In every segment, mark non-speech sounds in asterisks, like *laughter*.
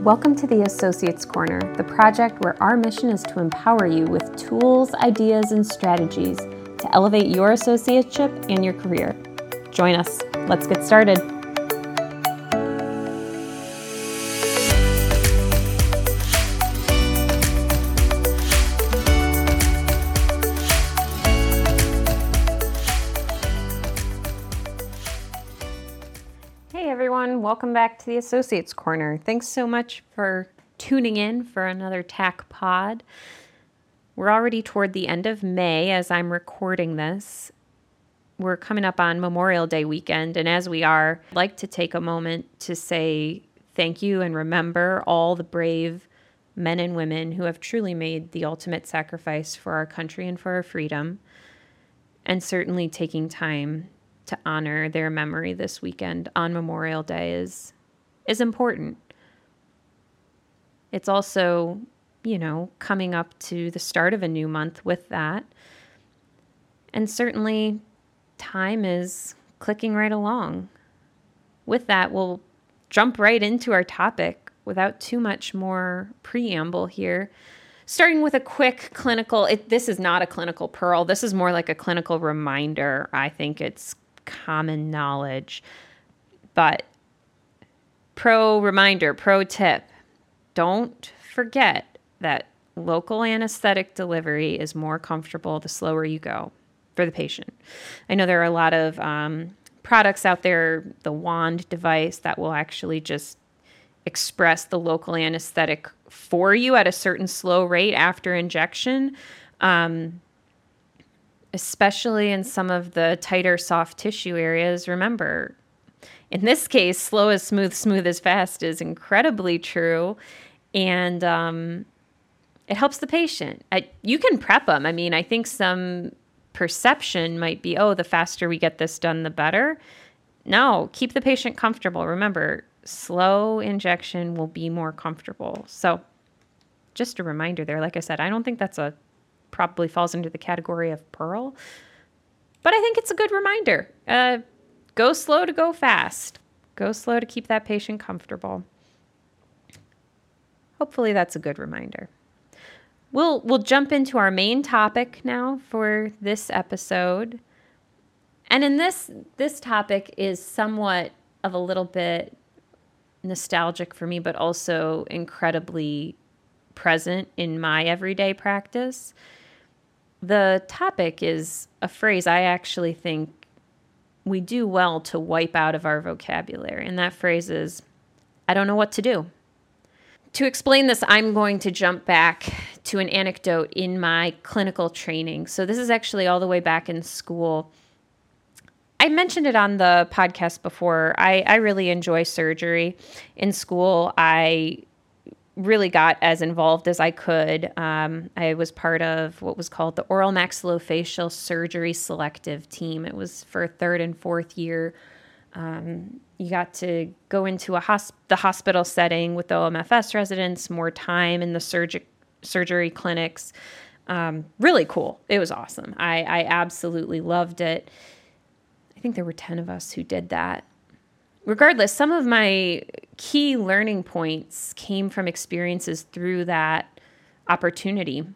Welcome to the Associates Corner, the project where our mission is to empower you with tools, ideas, and strategies to elevate your associateship and your career. Join us. Let's get started. Welcome back to the Associates Corner. Thanks so much for tuning in for another TAC pod. We're already toward the end of May as I'm recording this. We're coming up on Memorial Day weekend, and as we are, I'd like to take a moment to say thank you and remember all the brave men and women who have truly made the ultimate sacrifice for our country and for our freedom, and certainly taking time to honor their memory this weekend on Memorial Day is is important. It's also, you know, coming up to the start of a new month with that. And certainly time is clicking right along. With that, we'll jump right into our topic without too much more preamble here. Starting with a quick clinical, it, this is not a clinical pearl. This is more like a clinical reminder. I think it's common knowledge. But pro reminder, pro tip don't forget that local anesthetic delivery is more comfortable the slower you go for the patient. I know there are a lot of um, products out there, the wand device that will actually just express the local anesthetic for you at a certain slow rate after injection. Um, especially in some of the tighter soft tissue areas, remember, in this case, slow as smooth, smooth as fast is incredibly true. And um, it helps the patient. I, you can prep them. I mean, I think some perception might be, oh, the faster we get this done, the better. No, keep the patient comfortable. Remember, slow injection will be more comfortable. So, just a reminder there. Like I said, I don't think that's a probably falls into the category of Pearl. But I think it's a good reminder. Uh, go slow to go fast. Go slow to keep that patient comfortable. Hopefully that's a good reminder. We'll we'll jump into our main topic now for this episode. And in this this topic is somewhat of a little bit nostalgic for me but also incredibly present in my everyday practice. The topic is a phrase I actually think we do well to wipe out of our vocabulary, and that phrase is, I don't know what to do. To explain this, I'm going to jump back to an anecdote in my clinical training. So, this is actually all the way back in school. I mentioned it on the podcast before. I, I really enjoy surgery. In school, I really got as involved as I could. Um, I was part of what was called the Oral Maxillofacial Surgery Selective Team. It was for third and fourth year. Um, you got to go into a hosp- the hospital setting with the OMFS residents, more time in the surg- surgery clinics. Um, really cool. It was awesome. I, I absolutely loved it. I think there were 10 of us who did that regardless, some of my key learning points came from experiences through that opportunity.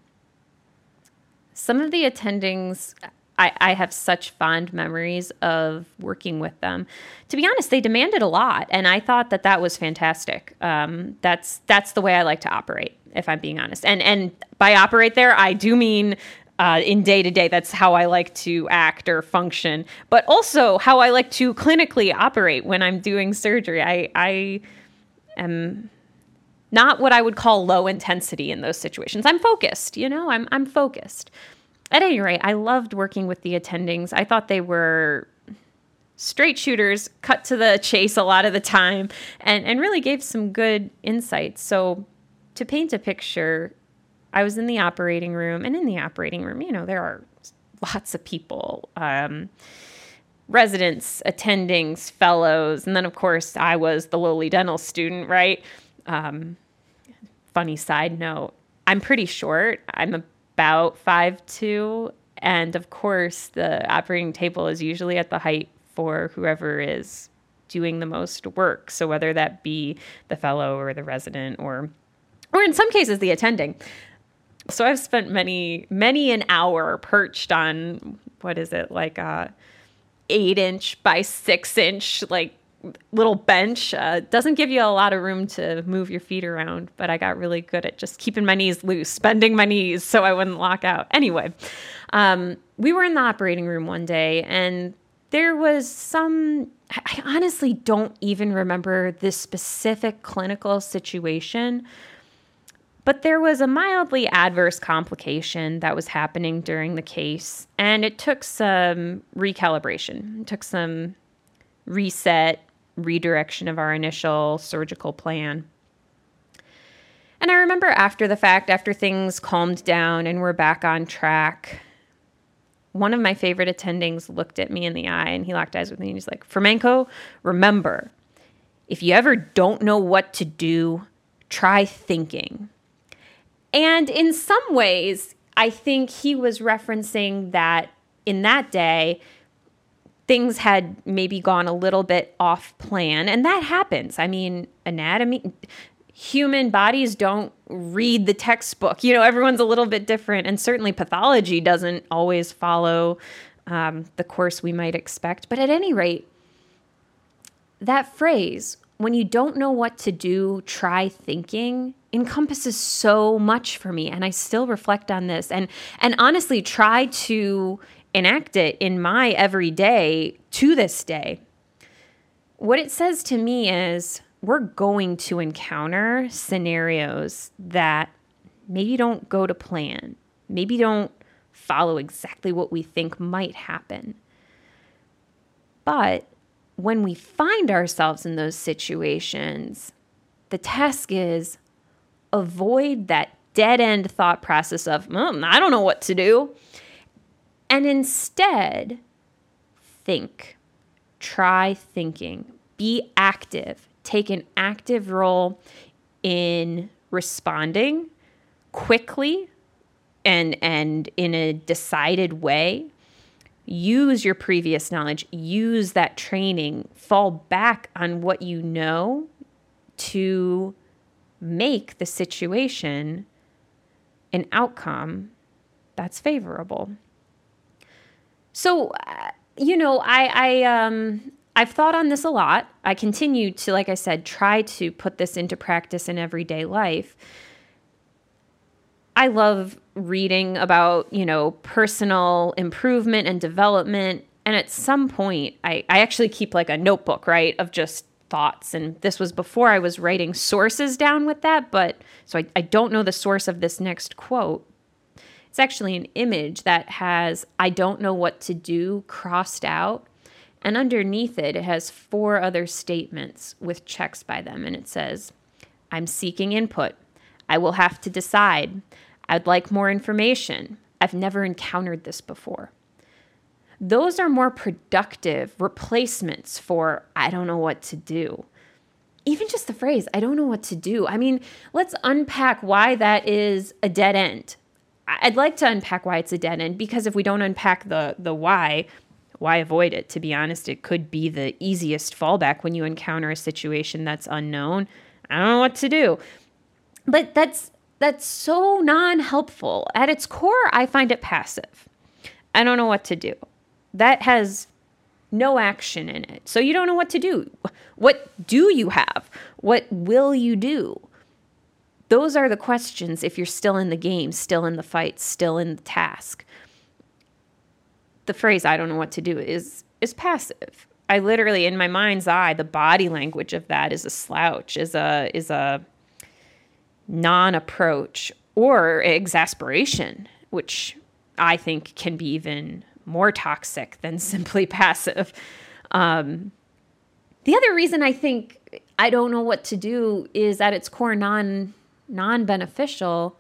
Some of the attendings, I, I, have such fond memories of working with them. To be honest, they demanded a lot, and I thought that that was fantastic. Um, that's that's the way I like to operate, if I'm being honest. And and by operate there, I do mean uh, in day to day. That's how I like to act or function, but also how I like to clinically operate when I'm doing surgery. I, I am not what I would call low intensity in those situations. I'm focused, you know, I'm, I'm focused. At any rate, I loved working with the attendings. I thought they were straight shooters, cut to the chase a lot of the time, and, and really gave some good insights. So, to paint a picture, I was in the operating room, and in the operating room, you know, there are lots of people. Um, residents, attendings, fellows, and then of course I was the lowly dental student, right? Um, funny side note, I'm pretty short. I'm about five two, and of course the operating table is usually at the height for whoever is doing the most work. So whether that be the fellow or the resident or or in some cases the attending. So I've spent many many an hour perched on what is it like a eight inch by six inch like little bench. Uh, doesn't give you a lot of room to move your feet around but i got really good at just keeping my knees loose bending my knees so i wouldn't lock out. Anyway um, we were in the operating room one day and there was some i honestly don't even remember this specific clinical situation but there was a mildly adverse complication that was happening during the case, and it took some recalibration, it took some reset, redirection of our initial surgical plan. And I remember after the fact, after things calmed down and we're back on track, one of my favorite attendings looked at me in the eye and he locked eyes with me and he's like, Fermenko, remember, if you ever don't know what to do, try thinking. And in some ways, I think he was referencing that in that day, things had maybe gone a little bit off plan. And that happens. I mean, anatomy, human bodies don't read the textbook. You know, everyone's a little bit different. And certainly pathology doesn't always follow um, the course we might expect. But at any rate, that phrase, when you don't know what to do, try thinking, encompasses so much for me and I still reflect on this and and honestly try to enact it in my everyday to this day. What it says to me is we're going to encounter scenarios that maybe don't go to plan, maybe don't follow exactly what we think might happen. But when we find ourselves in those situations, the task is avoid that dead end thought process of, mm, I don't know what to do. And instead, think. Try thinking. Be active. Take an active role in responding quickly and and in a decided way use your previous knowledge use that training fall back on what you know to make the situation an outcome that's favorable. So, uh, you know, I, I, um, I've thought on this a lot. I continue to, like I said, try to put this into practice in everyday life. I love reading about, you know, personal improvement and development. And at some point, I, I actually keep like a notebook, right, of just thoughts. And this was before I was writing sources down with that, but so I, I don't know the source of this next quote. It's actually an image that has I don't know what to do crossed out. And underneath it, it has four other statements with checks by them. And it says, I'm seeking input. I will have to decide. I'd like more information. I've never encountered this before those are more productive replacements for I don't know what to do. Even just the phrase, I don't know what to do. I mean, let's unpack why that is a dead end. I'd like to unpack why it's a dead end because if we don't unpack the the why, why avoid it? To be honest, it could be the easiest fallback when you encounter a situation that's unknown. I don't know what to do. But that's that's so non-helpful. At its core, I find it passive. I don't know what to do that has no action in it. So you don't know what to do. What do you have? What will you do? Those are the questions if you're still in the game, still in the fight, still in the task. The phrase I don't know what to do is is passive. I literally in my mind's eye the body language of that is a slouch, is a is a non-approach or exasperation, which I think can be even more toxic than *laughs* simply passive. Um, the other reason I think I don't know what to do is at its core non non beneficial.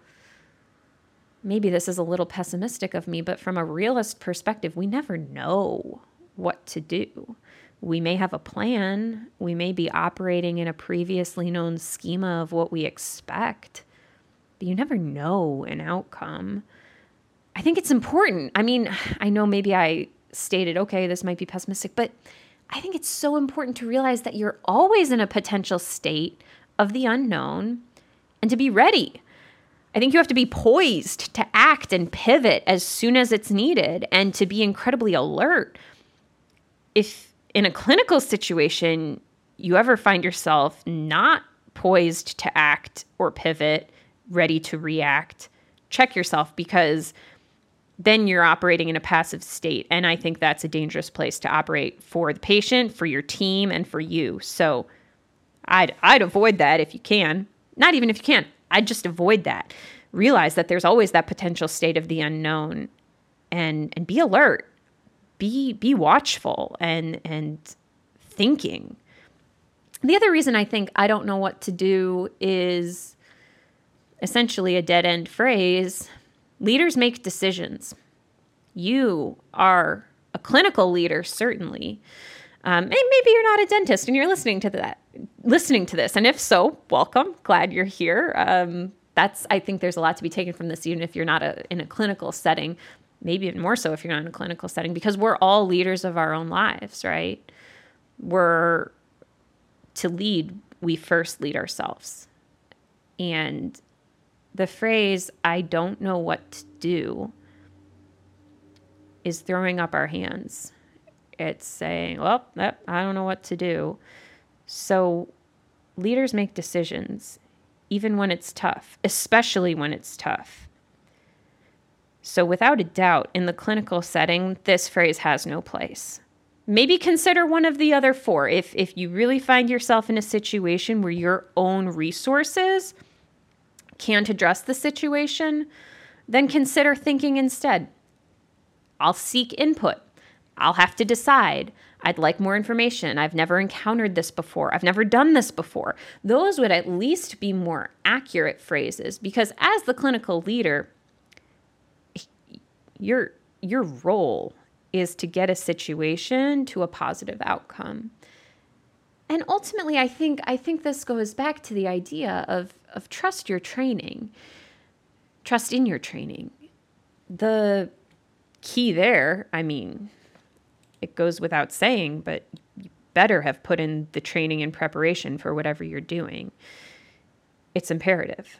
Maybe this is a little pessimistic of me, but from a realist perspective, we never know what to do. We may have a plan, we may be operating in a previously known schema of what we expect, but you never know an outcome. I think it's important. I mean, I know maybe I stated, okay, this might be pessimistic, but I think it's so important to realize that you're always in a potential state of the unknown and to be ready. I think you have to be poised to act and pivot as soon as it's needed and to be incredibly alert. If in a clinical situation you ever find yourself not poised to act or pivot, ready to react, check yourself because then you're operating in a passive state. And I think that's a dangerous place to operate for the patient, for your team, and for you. So I'd, I'd avoid that if you can. Not even if you can, I'd just avoid that. Realize that there's always that potential state of the unknown and, and be alert. Be, be watchful and, and thinking. The other reason I think I don't know what to do is essentially a dead end phrase Leaders make decisions. You are a clinical leader, certainly. Um, and maybe you're not a dentist and you're listening to that, listening to this. And if so, welcome. Glad you're here. Um, that's I think there's a lot to be taken from this, even if you're not a, in a clinical setting. Maybe even more so if you're not in a clinical setting, because we're all leaders of our own lives, right? We're to lead. We first lead ourselves, and the phrase, I don't know what to do, is throwing up our hands. It's saying, well, I don't know what to do. So leaders make decisions, even when it's tough, especially when it's tough. So, without a doubt, in the clinical setting, this phrase has no place. Maybe consider one of the other four. If, if you really find yourself in a situation where your own resources can't address the situation, then consider thinking instead. I'll seek input. I'll have to decide. I'd like more information. I've never encountered this before. I've never done this before. Those would at least be more accurate phrases because as the clinical leader, your your role is to get a situation to a positive outcome. And ultimately i think i think this goes back to the idea of of trust your training trust in your training. The key there i mean it goes without saying but you better have put in the training and preparation for whatever you're doing. It's imperative.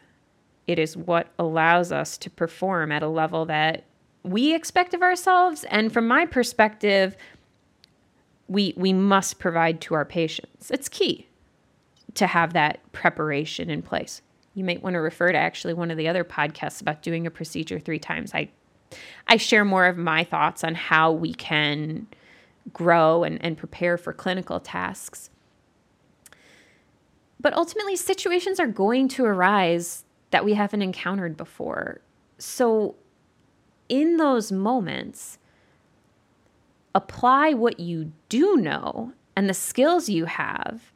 It is what allows us to perform at a level that we expect of ourselves and from my perspective we we must provide to our patients. It's key to have that preparation in place. You might want to refer to actually one of the other podcasts about doing a procedure three times. I I share more of my thoughts on how we can grow and, and prepare for clinical tasks. But ultimately, situations are going to arise that we haven't encountered before. So, in those moments, apply what you do know and the skills you have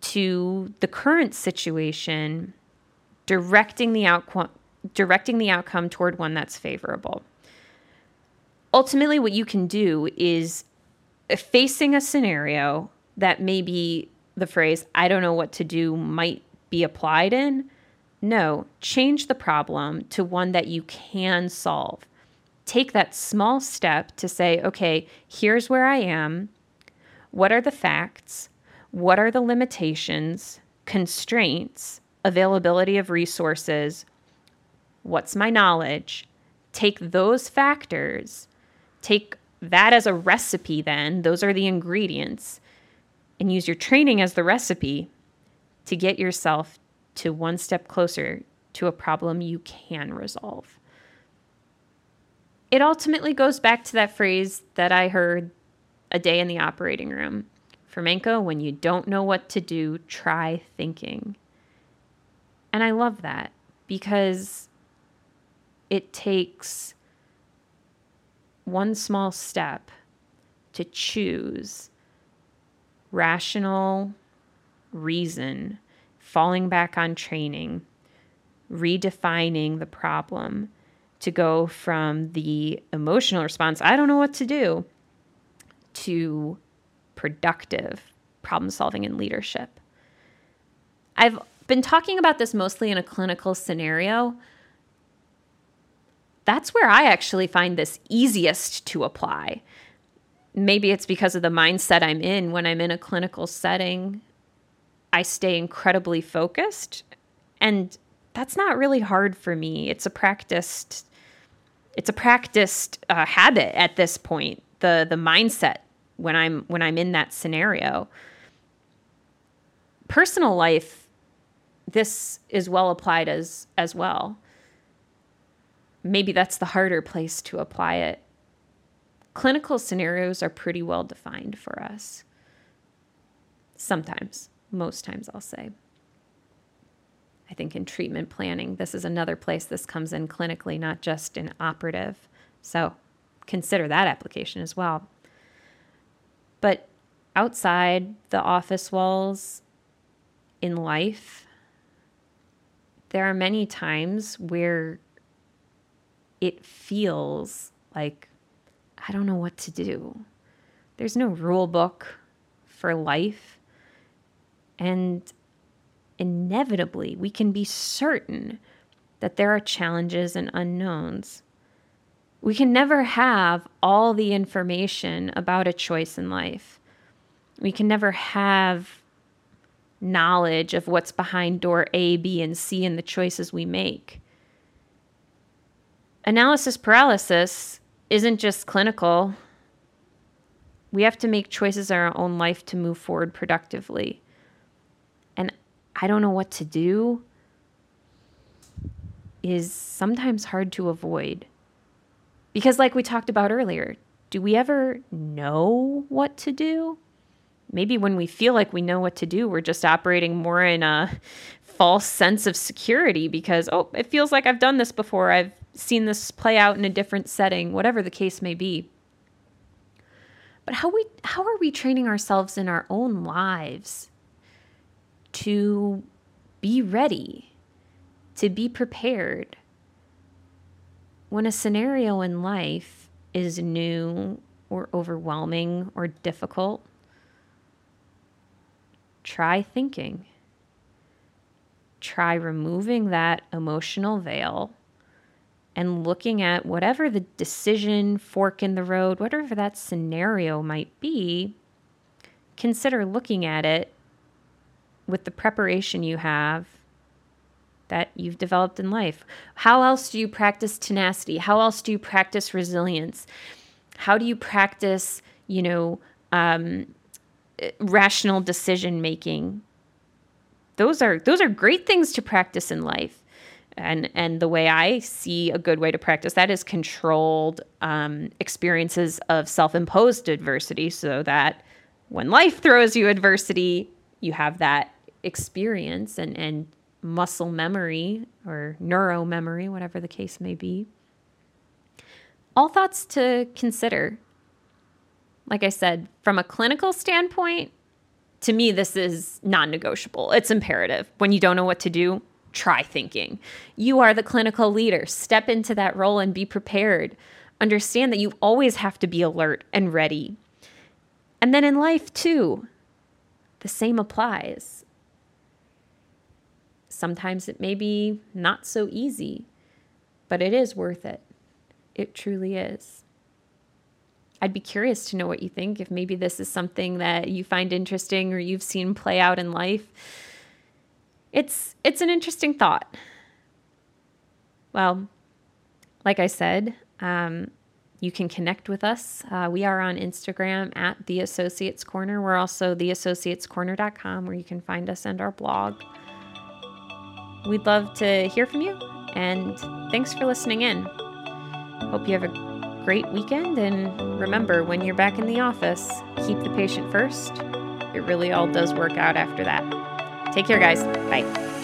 to the current situation, directing the outcome directing the outcome toward one that's favorable. Ultimately, what you can do is facing a scenario that maybe the phrase, I don't know what to do, might be applied in. No, change the problem to one that you can solve take that small step to say, okay, here's where I am. What are the facts? What are the limitations, constraints, availability of resources? What's my knowledge? Take those factors, take that as a recipe, then, those are the ingredients, and use your training as the recipe to get yourself to one step closer to a problem you can resolve it ultimately goes back to that phrase that I heard a day in the operating room. Flamenco, when you don't know what to do, try thinking. And I love that because it takes one small step to choose rational reason, falling back on training, redefining the problem to go from the emotional response, I don't know what to do, to productive problem solving and leadership. I've been talking about this mostly in a clinical scenario. That's where I actually find this easiest to apply. maybe it's because of the mindset I'm in when I'm in a clinical setting. I stay incredibly focused and that's not really hard for me. It's a practiced it's a practiced uh, habit at this point. The the mindset when I'm when I'm in that scenario. Personal life this is well applied as as well. Maybe that's the harder place to apply it. Clinical scenarios are pretty well defined for us. Sometimes, most times I'll say. I think in treatment planning, this is another place this comes in clinically, not just in operative. So consider that application as well. But outside the office walls in life, there are many times where it feels like I don't know what to do. There's no rule book for life. And inevitably, we can be certain that there are challenges and unknowns. We can never have all the information about a choice in life. We can never have knowledge of what's behind door A, B, and C and the choices we make. Analysis paralysis isn't just clinical. We have to make choices in our own life to move forward productively. I don't know what to do is sometimes hard to avoid. Because, like we talked about earlier, do we ever know what to do? maybe when we feel like we know what to do, we're just operating more in a false sense of security because, oh, it feels like I've done this before. I've seen this play out in a different setting, whatever the case may be. But how we how are we training ourselves in our own lives to be ready, to be prepared when a scenario in life is new or overwhelming or difficult? try thinking. Try removing that emotional veil and looking at whatever the decision, fork in the road, whatever that scenario might be. Consider looking at it with the preparation you have that you've developed in life. How else do you practice tenacity? How else do you practice resilience? How do you practice, you know, um, rational decision making. Those are those are great things to practice in life. And, and the way I see a good way to practice that is controlled um, experiences of self imposed adversity so that when life *laughs* throws you adversity, you have that experience and, and muscle memory or neuro memory, whatever the case may be. All thoughts to consider like I said, from a clinical standpoint, to me, this is non negotiable. It's imperative. When you don't know what to do, try thinking. You are the clinical leader. Step into that role and be prepared. Understand that you always have to be alert and ready. And then in life, too, the same applies. Sometimes it may be not so easy, but it is worth it. It truly is. I'd be curious to know what you think, if maybe this is something that you find interesting or you've seen play out in life. It's it's an interesting thought. Well, like I said, um, you can connect with us. Uh, we are on Instagram at The Associates Corner. We're also theassociatescorner.com where you can find us and our blog. We'd love to hear from you, and thanks for listening in. Hope you have a great weekend. And remember, when you're back in the office, keep the patient first. It really all does work out after that. Take care, guys. Bye.